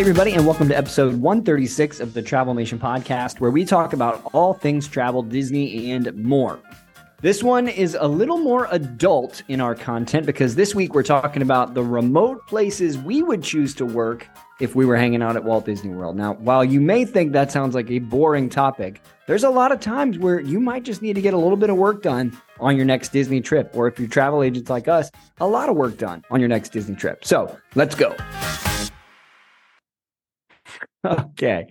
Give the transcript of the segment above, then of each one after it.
Hey, everybody, and welcome to episode 136 of the Travelmation podcast, where we talk about all things travel, Disney, and more. This one is a little more adult in our content because this week we're talking about the remote places we would choose to work if we were hanging out at Walt Disney World. Now, while you may think that sounds like a boring topic, there's a lot of times where you might just need to get a little bit of work done on your next Disney trip, or if you're travel agents like us, a lot of work done on your next Disney trip. So let's go. Okay.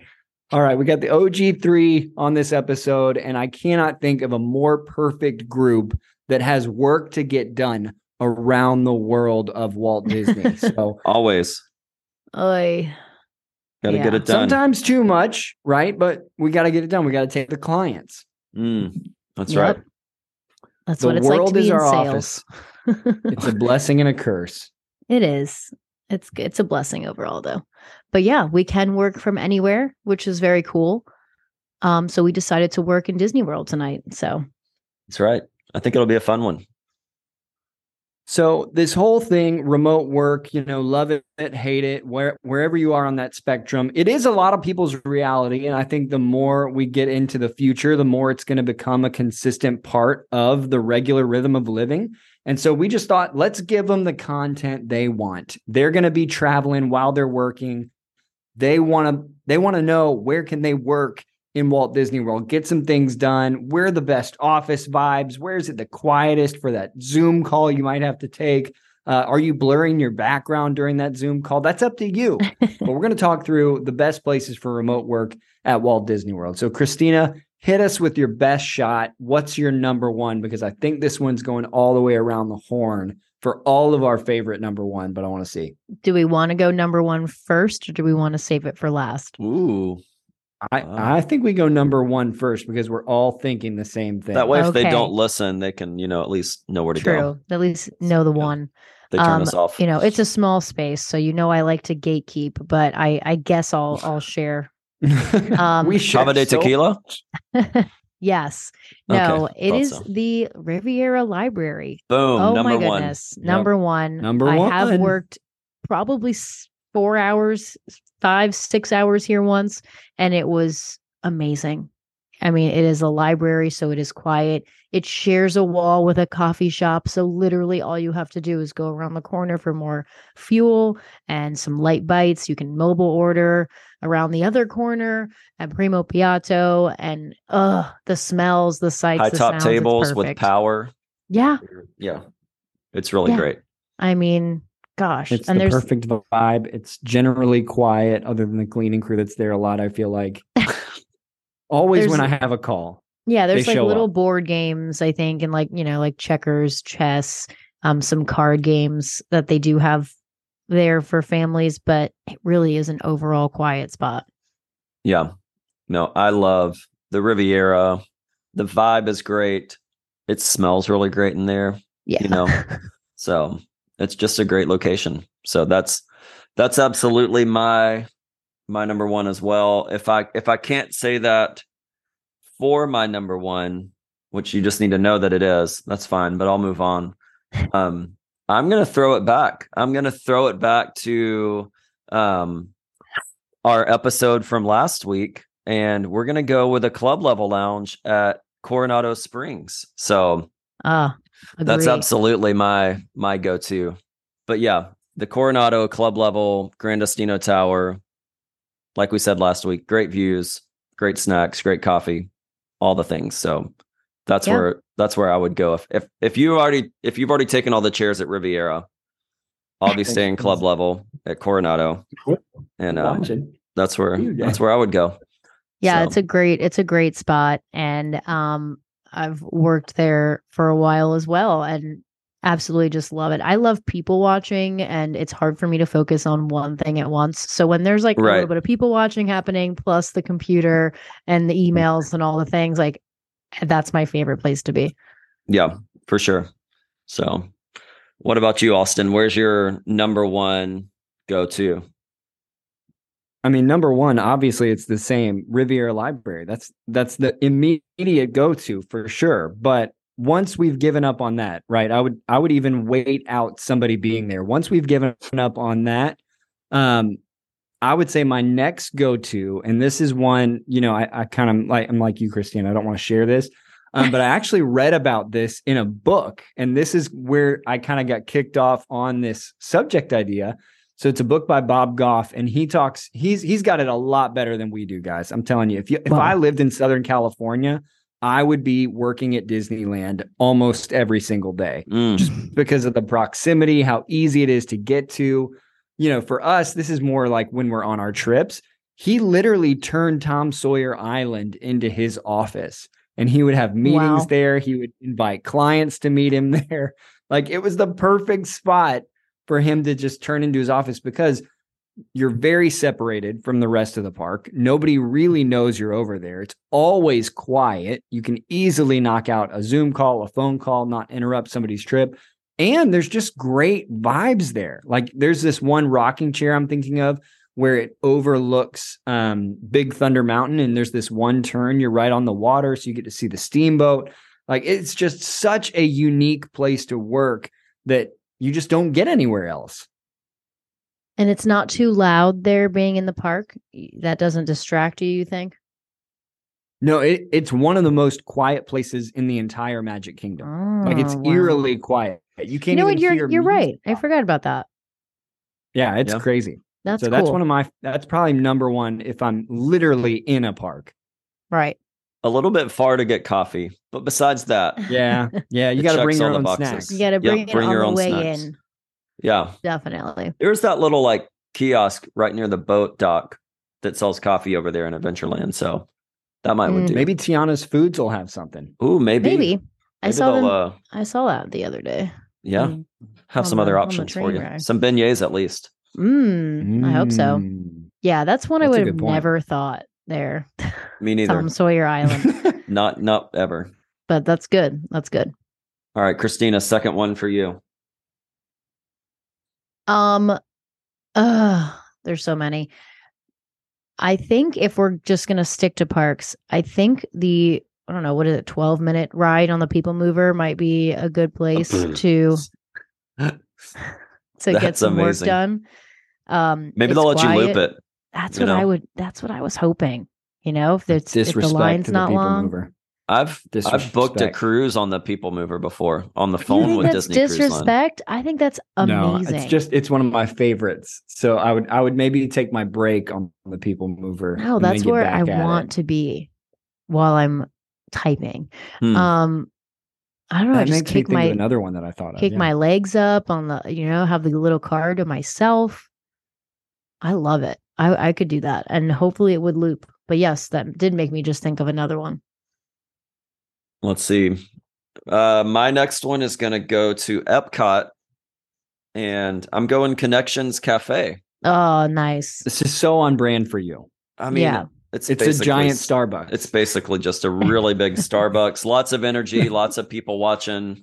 All right. We got the OG3 on this episode, and I cannot think of a more perfect group that has work to get done around the world of Walt Disney. So always Oy. got to Yeah. get it done. sometimes too much, right? But we got to get it done. We got to take the clients. Mm, that's Yep. right. That's The what it's like world to be is in our sales. It's a blessing and a curse. it is. It's it's a blessing overall though. But yeah, we can work from anywhere, which is very cool. Um, so we decided to work in Disney World tonight. So That's right. I think it'll be a fun one. So this whole thing, remote work, you know, love it, hate it, where wherever you are on that spectrum, it is a lot of people's reality. And I think the more we get into the future, the more it's going to become a consistent part of the regular rhythm of living. And so we just thought, let's give them the content they want. They're going to be traveling while they're working. They want to they want to know where can they work in Walt Disney World, get some things done. Where the best office vibes? Where is it the quietest for that Zoom call you might have to take? Uh, are you blurring your background during that Zoom call? That's up to you. but we're going to talk through the best places for remote work at Walt Disney World. So, Cristina, hit us with your best shot. What's your number one? Because I think this one's going all the way around the horn for all of our favorite number one, but I want to see. do we want to go number one first or do we want to save it for last? Ooh. I, Wow. I think we go number one first because we're all thinking the same thing. That way, if they don't listen, they can, you know, at least know where to True. go. At least know the Yeah. one. They turn Um, us off. You know, it's a small space, so you know I like to gatekeep, but I I guess I'll I'll share. Um, we share Cava de so Tequila. yes. Okay, No, it thought is so. the Riviera Library. Boom. oh number my one. goodness. Yep. Number one. Number one. I have worked probably s- four hours, five, six hours here once, and it was amazing. I mean, it is a library, so it is quiet. It shares a wall with a coffee shop. So literally all you have to do is go around the corner for more fuel and some light bites. You can mobile order around the other corner at Primo Piatto and uh the smells, the sights, High the top sounds, tables with power. Yeah. Yeah. It's really Yeah. great. I mean, gosh. It's and the there's perfect vibe. It's generally quiet, other than the cleaning crew that's there a lot. I feel like always when I have a call. Yeah, there's like show little up. board games, I think, and like, you know, like checkers, chess, um, some card games that they do have there for families, but it really is an overall quiet spot. Yeah. No, I love the Riviera. The vibe is great. It smells really great in there. Yeah. You know, so it's just a great location. So that's that's absolutely my my number one as well. If I if I can't say that for my number one, which you just need to know that it is, that's fine, but I'll move on. Um I'm gonna throw it back. I'm gonna throw it back to um our episode from last week, and we're gonna go with a club level lounge at Coronado Springs. So Ah, that's absolutely my my go-to. But yeah, the Coronado Club level Grand Destino Tower, like we said last week, great views, great snacks, great coffee, all the things. So that's Yeah. where that's where I would go. If if if you already if you've already taken all the chairs at Riviera, I'll be staying club level at Coronado, and um, that's where that's where I would go. Yeah, So- it's a great it's a great spot and um I've worked there for a while as well and absolutely just love it. I love people watching and it's hard for me to focus on one thing at once. So when there's like a little bit of people watching happening plus the computer and the mm. emails and all the things like that's my favorite place to be. Yeah, for sure. So, what about you, Alston? Where's your number one go to? I mean, number one, obviously, it's the same Riviera Library. That's that's the immediate go to for sure. But once we've given up on that, right? I would I would even wait out somebody being there. Once we've given up on that, um, I would say my next go to, and this is one, you know, I, I kind of like, I'm like you, Christine. I don't want to share this, um, but I actually read about this in a book. And this is where I kind of got kicked off on this subject idea. So it's a book by Bob Goff, and he talks. He's he's got it a lot better than we do, guys. I'm telling you. If you if Wow. I lived in Southern California, I would be working at Disneyland almost every single day Mm. just because of the proximity, how easy it is to get to. You know, for us, this is more like when we're on our trips. He literally turned Tom Sawyer Island into his office and he would have meetings Wow. there. He would invite clients to meet him there. Like it was the perfect spot for him to just turn into his office because you're very separated from the rest of the park. Nobody really knows you're over there. It's always quiet. You can easily knock out a Zoom call, a phone call, not interrupt somebody's trip. And there's just great vibes there. Like there's this one rocking chair I'm thinking of where it overlooks um, Big Thunder Mountain, and there's this one turn. You're right on the water, so you get to see the steamboat. Like it's just such a unique place to work that you just don't get anywhere else. And it's not too loud there being in the park. That doesn't distract you, you think? No, it, it's one of the most quiet places in the entire Magic Kingdom. like it's Oh, wow. eerily quiet. You You can't. You know what? You're hear you're right. music I forgot about that. Yeah, it's Yeah. crazy. That's so cool. that's one of my. That's probably number one if I'm literally in a park. right. A little bit far to get coffee, but besides that, Yeah, yeah. You got to bring your all the own boxes. snacks. You got to bring it bring on your the own way snacks. in. yeah, Definitely. there's that little like kiosk right near the boat dock that sells coffee over there in Adventureland. So that might would Mm. do. Maybe Tiana's Foods will have something. Ooh, maybe. Maybe. I saw them. uh, I saw that the other day. yeah, Mm. have on some the- other options for you. ride. Some beignets at least. Mm, I hope so. Mm. Yeah, that's one I That's a would have point. never thought there. Me neither. Tom Sawyer Island. Not not ever. but that's good. That's good. All right, Cristina, second one for you. Um uh there's so many. I think if we're just gonna stick to parks, I think the I don't know, what is it, 12 minute ride on the people mover might be a good place to to get some amazing. work done. Um Maybe they'll let you loop it. That's you what I would that's what I was hoping. You know, if it's if the line's the not long. mover. I've I've booked a cruise on the People Mover before on the phone with that's Disney Cruise Line. disrespect? I think that's amazing. No, it's just it's one of my favorites. So I would I would maybe take my break on the people mover. No, that's where I want it. to be while I'm typing. Hmm. Um, I don't know. That just makes kick my another one that I thought of. kick yeah. my legs up on the, you know, have the little car to myself. I love it. I I could do that, and hopefully it would loop. But yes, that did make me just think of another one. Let's see. Uh, my next one is going to go to Epcot, and I'm going Connections Cafe. Oh, nice. This is so on brand for you. I mean, Yeah. it's It's a giant Starbucks. It's basically just a really big Starbucks. Lots of energy, lots of people watching.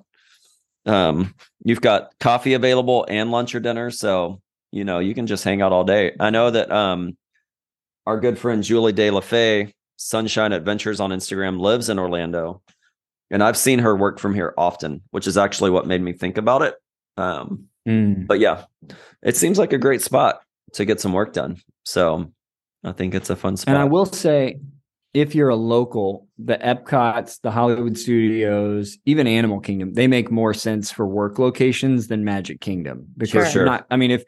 Um, you've got coffee available and lunch or dinner, so you know you can just hang out all day. I know that um, our good friend Julie De La Fay, Sunshine Adventures on Instagram, lives in Orlando, and I've seen her work from here often, which is actually what made me think about it. Um, Mm. but yeah, it seems like a great spot to get some work done. So I think it's a fun spot. And I will say, if you're a local, the Epcots, the Hollywood Studios, even Animal Kingdom, they make more sense for work locations than Magic Kingdom because Sure. not. I mean, if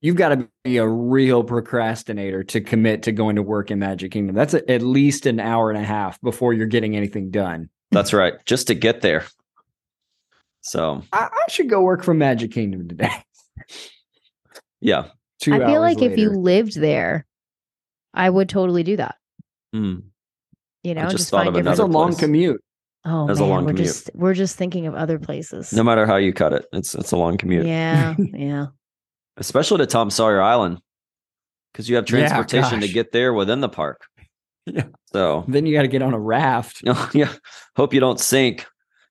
you've got to be a real procrastinator to commit to going to work in Magic Kingdom, that's a, at least an hour and a half before you're getting anything done. That's right. Just to get there. So I, I should go work for Magic Kingdom today. yeah. Two I feel hours like if you lived there, I would totally do that. Mm. You know, just thought find of different- that's a another long commute. Oh That's a man, long we're commute. just we're just thinking of other places. No matter how you cut it, it's it's a long commute. Yeah, yeah. Especially to Tom Sawyer Island. Because you have Yeah, transportation to get there within the park. Yeah. So Then you got to get on a raft. yeah. Hope you don't sink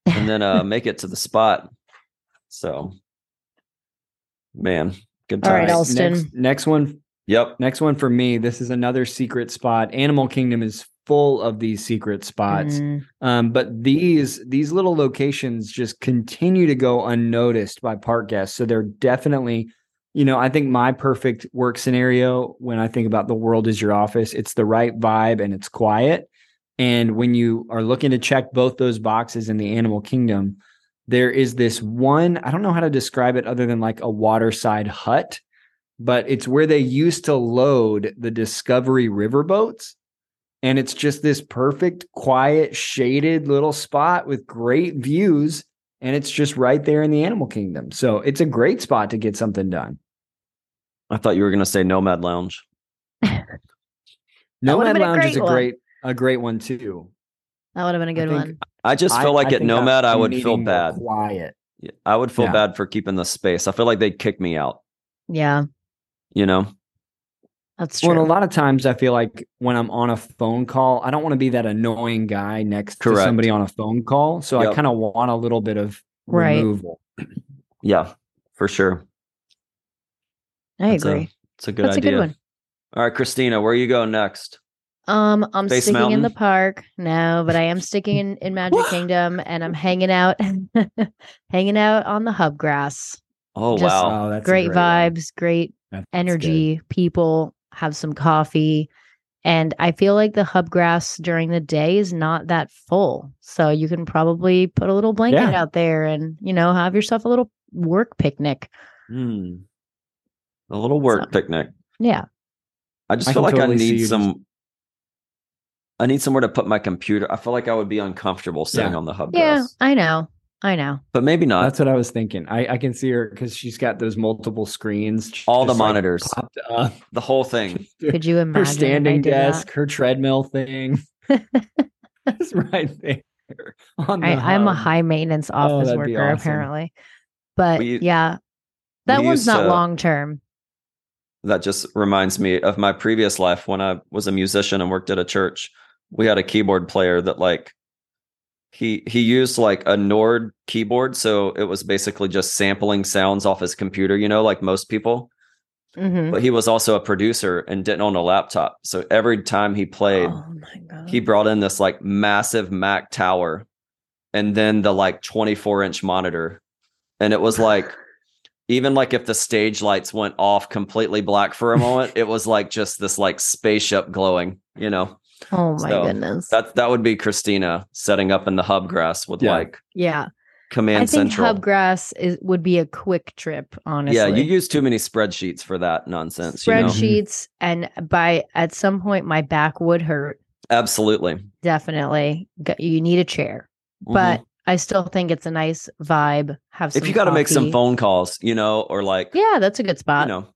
and then uh make it to the spot. So man, good time. All right, times. Next, next one Yep. Next one for me. This is another secret spot. Animal Kingdom is full of these secret spots. Mm, Um, but these these little locations just continue to go unnoticed by park guests. So they're definitely, you know, I think my perfect work scenario when I think about the world is your office, it's the right vibe and it's quiet. And when you are looking to check both those boxes in the animal kingdom, there is this one, I don't know how to describe it other than like a waterside hut, but it's where they used to load the Discovery river boats. And it's just this perfect, quiet, shaded little spot with great views. And it's just right there in the animal kingdom. So it's a great spot to get something done. I thought you were going to say Nomad Lounge. Nomad Lounge is a one. great a great one too. That would have been a good one. I just feel I, like I at Nomad, I would feel bad. Quiet. I would feel yeah. bad for keeping the space. I feel like they'd kick me out. Yeah. You know? That's true. Well, a lot of times I feel like when I'm on a phone call, I don't want to be that annoying guy next Correct. to somebody on a phone call. So yep. I kind of want a little bit of right. removal. Yeah, for sure. I That's agree. It's a, a, good That's idea. A good one. All right, Cristina, where you go next? Um, I'm Space sticking Mountain? in the park. No, but I am sticking in, in Magic Kingdom and I'm hanging out hanging out on the hub grass. Oh Just wow. Oh, that's great, great vibes, one. great that's energy, good. people have some coffee. And I feel like the hub grass during the day is not that full. So you can probably put a little blanket yeah. out there and, you know, have yourself a little work picnic. Mm. A little work so, picnic. Yeah. I just I feel like totally I need some just... I need somewhere to put my computer. I feel like I would be uncomfortable sitting yeah. on the hub. Yeah, I know. I know. But maybe not. That's what I was thinking. I, I can see her because she's got those multiple screens. All the monitors. the whole thing. Could you imagine? Her standing desk, her treadmill thing. it's right there. On the I, am a high maintenance oh, office oh, worker, awesome. apparently. But we, yeah, that one's not uh, long term that just reminds me of my previous life when I was a musician and worked at a church. We had a keyboard player that like he he used like a Nord keyboard, so it was basically just sampling sounds off his computer, you know, like most people. Mm-hmm. But he was also a producer and didn't own a laptop. So every time he played, oh he brought in this like massive Mac tower and then the like 24 inch monitor. And it was like even like if the stage lights went off completely black for a moment, it was like just this like spaceship glowing, you know. Oh my so goodness. That that would be Cristina setting up in the hub grass with yeah. like Yeah. Command I think Central. Hub grass is would be a quick trip, honestly. Yeah, you use too many spreadsheets for that nonsense. Spreadsheets you know? and by at some point my back would hurt. Absolutely. Definitely. You need a chair. Mm-hmm. But I still think it's a nice vibe. Have if you got to make some phone calls, you know, or like yeah, that's a good spot. You know,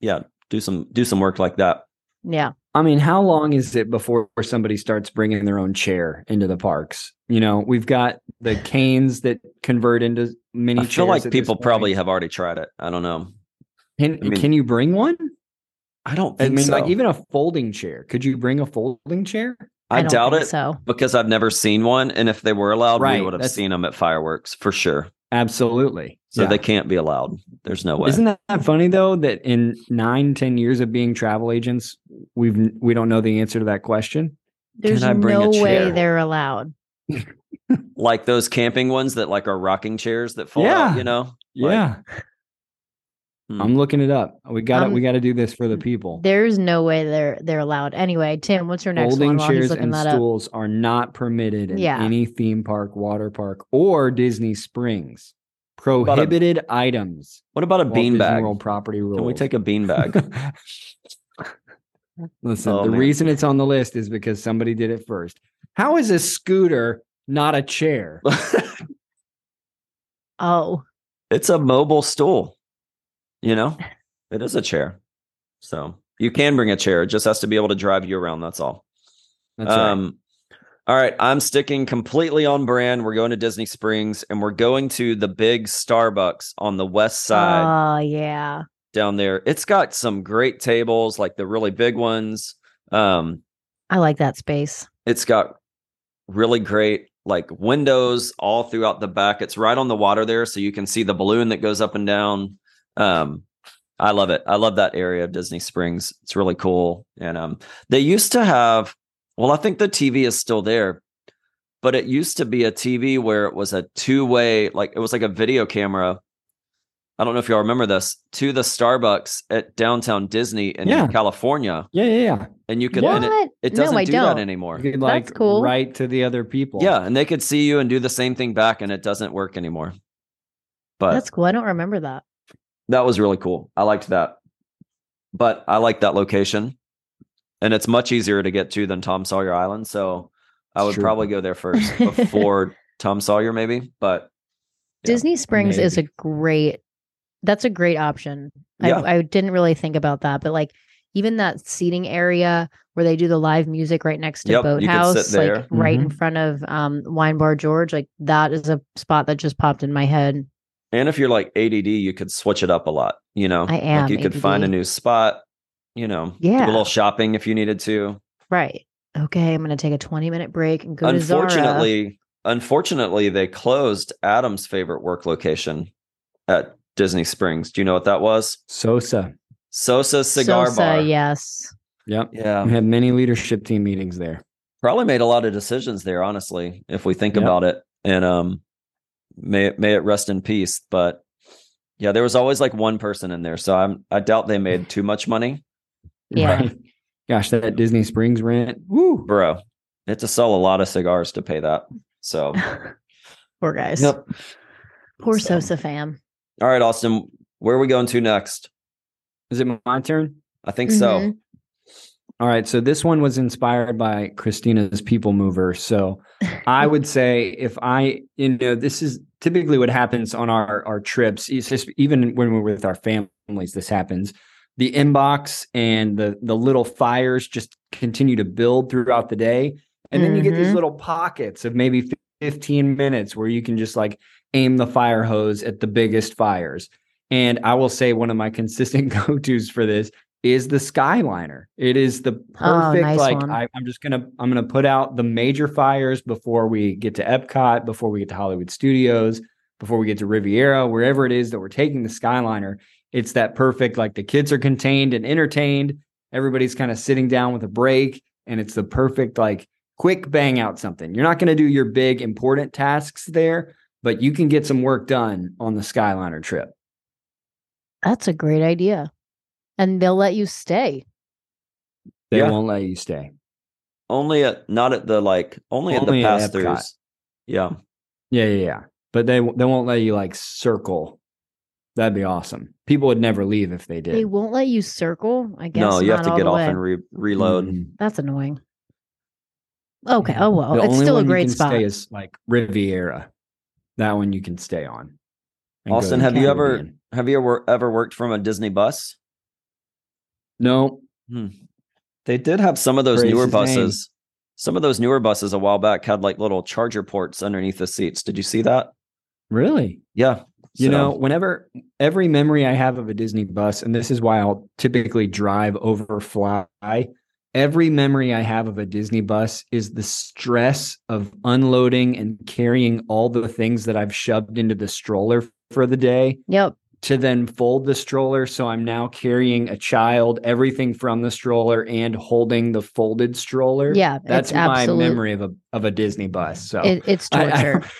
yeah, do some do some work like that. Yeah. I mean, how long is it before somebody starts bringing their own chair into the parks? You know, we've got the canes that convert into mini. I feel like people probably have already tried it. I don't know. Can I mean, can you bring one? I don't. I mean, so. like even a folding chair. Could you bring a folding chair? I, I doubt it so. because I've never seen one. And if they were allowed, right, we would have seen them at fireworks for sure. Absolutely. So yeah. they can't be allowed. There's no way. Isn't that funny though? That in nine, ten years of being travel agents, we've we don't know the answer to that question. There's no way they're allowed. like those camping ones that like are rocking chairs that fall yeah. out, you know? Like, yeah. Hmm. I'm looking it up. We got to um, we got to do this for the people. There's no way they're they're allowed. Anyway, Tim, what's your next Folding one? chairs and stools up? are not permitted in yeah. any theme park, water park, or Disney Springs. Prohibited a, items. What about a beanbag? World property rule. Can we take a beanbag? Listen, oh, the man. reason it's on the list is because somebody did it first. How is a scooter not a chair? oh, it's a mobile stool. You know, it is a chair. So you can bring a chair. It just has to be able to drive you around. That's all. That's um, right. All right. I'm sticking completely on brand. We're going to Disney Springs and we're going to the big Starbucks on the west side. Oh, yeah. Down there. It's got some great tables, like the really big ones. Um, I like that space. It's got really great like windows all throughout the back. It's right on the water there, so you can see the balloon that goes up and down. Um, I love it. I love that area of Disney Springs. It's really cool. And um, they used to have, well, I think the TV is still there, but it used to be a TV where it was a two way, like it was like a video camera I don't know if y'all remember this to the Starbucks at downtown Disney in Yeah. California, Yeah, yeah, yeah. and you could what? and it, it doesn't no, I do don't. that anymore. You could like That's cool. write to the other people. Yeah, and they could see you and do the same thing back, and it doesn't work anymore. But That's cool. I don't remember that. That was really cool. I liked that. But I like that location, and it's much easier to get to than Tom Sawyer Island. So I would true. probably go there first before Tom Sawyer, maybe. But Yeah, Disney Springs is a great that's a great option. Yeah. I, I didn't really think about that, but like even that seating area where they do the live music right next to Yep, you could sit Boathouse, like right in Mhm. front of um Wine Bar George, like that is a spot that just popped in my head. And if you're like ADD, you could switch it up a lot. You know, I am like you could find a new spot. You know, do Yeah. a little shopping if you needed to. Right. Okay, I'm gonna take a 20 minute break and go to Zara. unfortunately, unfortunately, they closed Adam's favorite work location at Disney Springs. Do you know what that was? Sosa. Sosa Cigar Sosa, Bar. yes. Yep. Yeah. We had many leadership team meetings there. Probably made a lot of decisions there, honestly, if we think Yep. about it. And um may it may it rest in peace. But yeah, there was always like one person in there. So I'm I doubt they made too much money. Yeah. Right. Gosh, that Disney Springs rent. Woo. Bro. They had to sell a lot of cigars to pay that. So Poor guys. yep. Poor So- Sosa fam. All right, Alston, where are we going to next? Is it my turn? I think so. Mm-hmm. All right. So this one was inspired by Cristina's People Mover. So I would say if I, you know, this is typically what happens on our our trips. It's just even when we're with our families, this happens. The inbox and the the little fires just continue to build throughout the day, and then you get these Mhm. little pockets of maybe 15 minutes where you can just like aim the fire hose at the biggest fires. And I will say one of my consistent go tos for this is the Skyliner. It is the oh, perfect Oh, nice like. I, I'm just gonna I'm gonna put out the major fires before we get to Epcot, before we get to Hollywood Studios, before we get to Riviera, wherever it is that we're taking the Skyliner. It's that perfect like the kids are contained and entertained. Everybody's kind of sitting down with a break, and it's the perfect like quick bang out something. You're not going to do your big important tasks there, but you can get some work done on the Skyliner trip. That's a great idea. And they'll let you stay. They Yeah. won't let you stay. Only at not at the like only, Only at at the pass throughs. Yeah. Yeah, yeah, yeah. But they they won't let you like circle. That'd be awesome. People would never leave if they did. They won't let you circle. I guess No, you have to get off way. and re- reload. Mhm. That's annoying. Okay. Oh well, the it's only still a one you great can spot. stay is like Riviera. That one you can stay on. Alston, have you ever have you ever ever worked from a Disney bus? No, hmm. They did have some of those Praise newer his name. buses. Some of those newer buses a while back had like little charger ports underneath the seats. Did you see that? really. Yeah. You So- know, whenever every memory I have of a Disney bus, and this is why I'll typically drive over fly, every memory I have of a Disney bus is the stress of unloading and carrying all the things that I've shoved into the stroller for the day Yep. To then fold the stroller. So I'm now carrying a child, everything from the stroller and holding the folded stroller. Yeah. That's my absolute, memory of a of a Disney bus. So It, it's I- I- torture.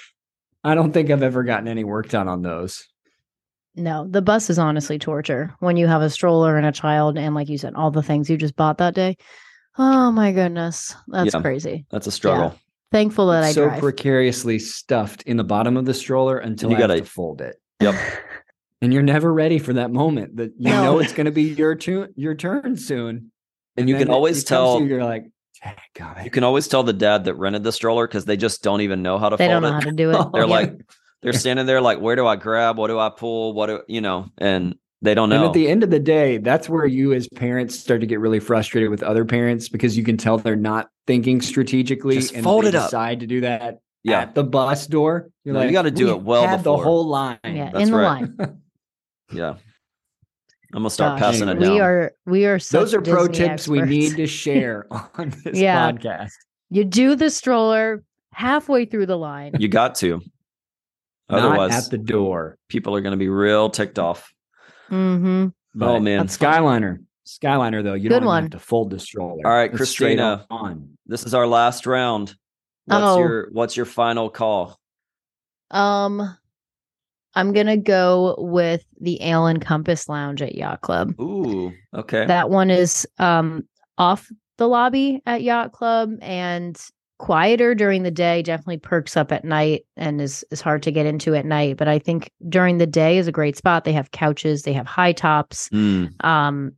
I don't think I've ever gotten any work done on those. no, the bus is honestly torture when you have a stroller and a child, and like you said, all the things you just bought that day. Oh my goodness, that's Yeah. crazy. That's a struggle. Thankful that I so drive. precariously stuffed in the bottom of the stroller until you you I gotta- have to fold it. Yep. And you're never ready for that moment that you No. know it's going to be your turn, your turn soon. And you can always it comes to tell you, you're like, "Got you can always tell the dad that rented the stroller because they just don't even know how to they fold don't know it. how to do it. They're Yeah. like they're standing there like, where do I grab? What do I pull? What do you know? And they don't And know. at the end of the day, that's where you as parents start to get really frustrated with other parents because you can tell they're not thinking strategically Just and fold they it up. decide to do that yeah. at the bus door. You're No, you gotta do it well had before." the whole line. yeah, That's in the right. line. Yeah. I'm gonna start Gosh, passing it anyway. down. we are we are such Those are pro Disney tips we need to share on this Yeah. podcast. You do the stroller halfway through the line. you got to. Not Otherwise, at the door. people are gonna be real ticked off. Mm-hmm. But Oh, man. that's Skyliner. Skyliner though, you Good don't one. have to fold the stroller. All right, It's Cristina. on. This is our last round. What's Oh. your what's your final call? Um, I'm gonna go with the Ale and Compass Lounge at Yacht Club. Ooh, okay. That one is um off the lobby at Yacht Club and quieter during the day definitely perks up at night and is is hard to get into at night but i think during the day is a great spot they have couches they have high tops Mm, um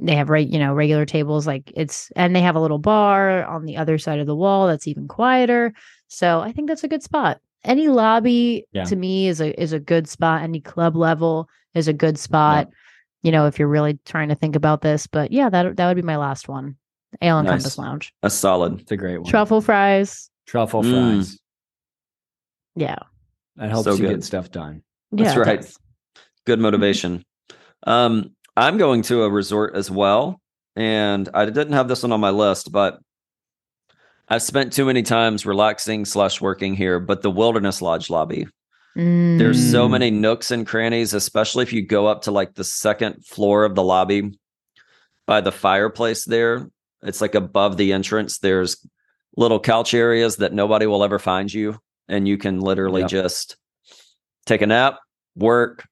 they have right you know regular tables like it's and they have a little bar on the other side of the wall that's even quieter so i think that's a good spot any lobby Yeah. to me is a is a good spot any club level is a good spot you know if you're really trying to think about this but yeah that that would be my last one ale and Nice. compass lounge a solid. It's a great one. truffle fries Truffle Mm. fries. yeah That helps So you good. get stuff done. That's yeah, right. Good motivation. um, I'm going to a resort as well, and I didn't have this one on my list, but I've spent too many times relaxing slash working here. But the Wilderness Lodge lobby, there's so Mm. many nooks and crannies, especially if you go up to like the second floor of the lobby by the fireplace there. It's like above the entrance. There's little couch areas that nobody will ever find you. And you can literally Yep. just take a nap, work,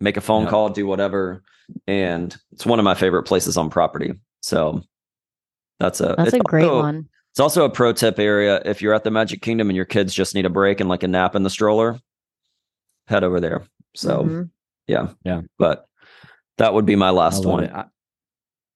make a phone Yep. call, do whatever. And it's one of my favorite places on property. So that's a that's a great also- one It's also a pro tip area. If you're at the Magic Kingdom and your kids just need a break and like a nap in the stroller, head over there. So Mhm. yeah. Yeah. But that would be my last love one. I,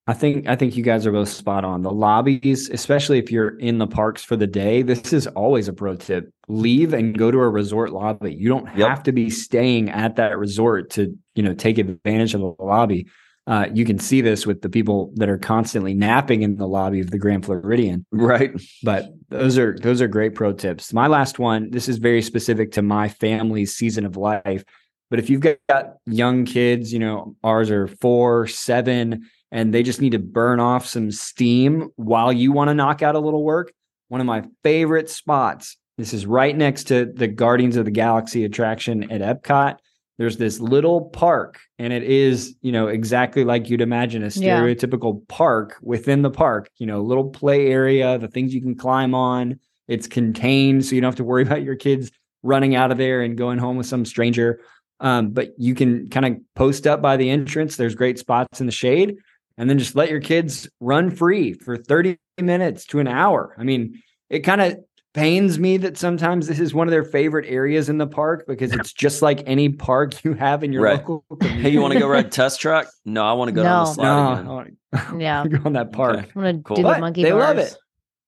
I think I think you guys are both spot on. The lobbies, especially if you're in the parks for the day, this is always a pro tip. Leave and go to a resort lobby. You don't Yep. have to be staying at that resort to, you know, take advantage of the lobby. Uh, you can see this with the people that are constantly napping in the lobby of the Grand Floridian. Right. But those are those are great pro tips. My last one, this is very specific to my family's season of life. But if you've got, got young kids, you know, ours are four, seven, and they just need to burn off some steam while you want to knock out a little work. One of my favorite spots. This is right next to the Guardians of the Galaxy attraction at Epcot. There's this little park, and it is, you know, exactly like you'd imagine a Yeah. stereotypical park within the park, you know, little play area, the things you can climb on. It's contained, so you don't have to worry about your kids running out of there and going home with some stranger. Um, but you can kind of post up by the entrance. There's great spots in the shade, and then just let your kids run free for 30 minutes to an hour. I mean, it kind of pains me that sometimes this is one of their favorite areas in the park because it's just like any park you have in your Right. local Hey, you want to go ride test truck? No, I want to go down the slide no, I wanna Yeah. go on that park. Okay. I'm gonna Cool. do the But monkey they bars. love it,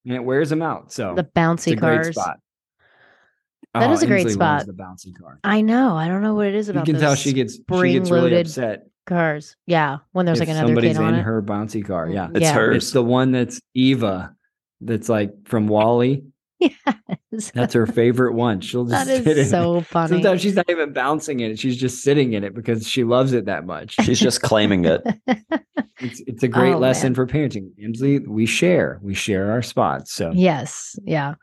and it wears them out. So The it's bouncy a great cars. spot. That is oh, a great Inslee spot. The bouncy car. I know. I don't know what it is about. You about. can tell she gets she gets really spring-loaded upset cars. Yeah, when there's if like another somebody's kid on in it. her bouncy car. Yeah, It's Yeah. hers. it's the one that's Eva. That's like from WALL-E. Yes. That's her favorite one. She'll just that sit in is it. so funny. Sometimes she's not even bouncing in it. She's just sitting in it because she loves it that much. She's just claiming it. It's it's a great Oh, lesson man. for parenting. Emsley, we share. We share our spots. So yes. Yeah.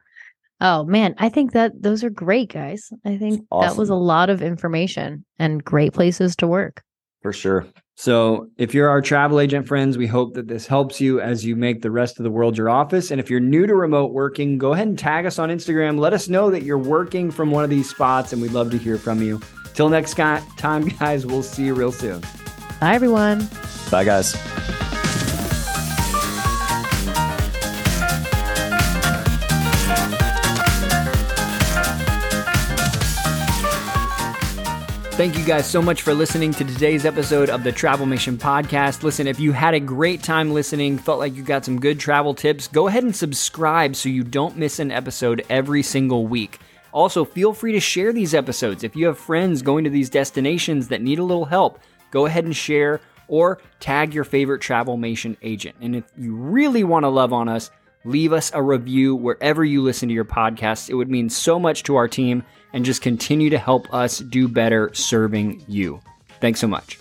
Oh man, I think that those are great, guys. I think that was a lot of information and great places to work. For sure. So, if you're our travel agent friends, we hope that this helps you as you make the rest of the world your office. And if you're new to remote working, go ahead and tag us on Instagram. Let us know that you're working from one of these spots, and we'd love to hear from you. Till next time, guys, we'll see you real soon. Bye everyone. Bye, guys. Thank you guys so much for listening to today's episode of the Travelmation Podcast. Listen, if you had a great time listening, felt like you got some good travel tips, go ahead and subscribe so you don't miss an episode every single week. Also, feel free to share these episodes. If you have friends going to these destinations that need a little help, go ahead and share or tag your favorite Travelmation agent. And if you really want to love on us, leave us a review wherever you listen to your podcast. It would mean so much to our team and just continue to help us do better serving you. Thanks so much.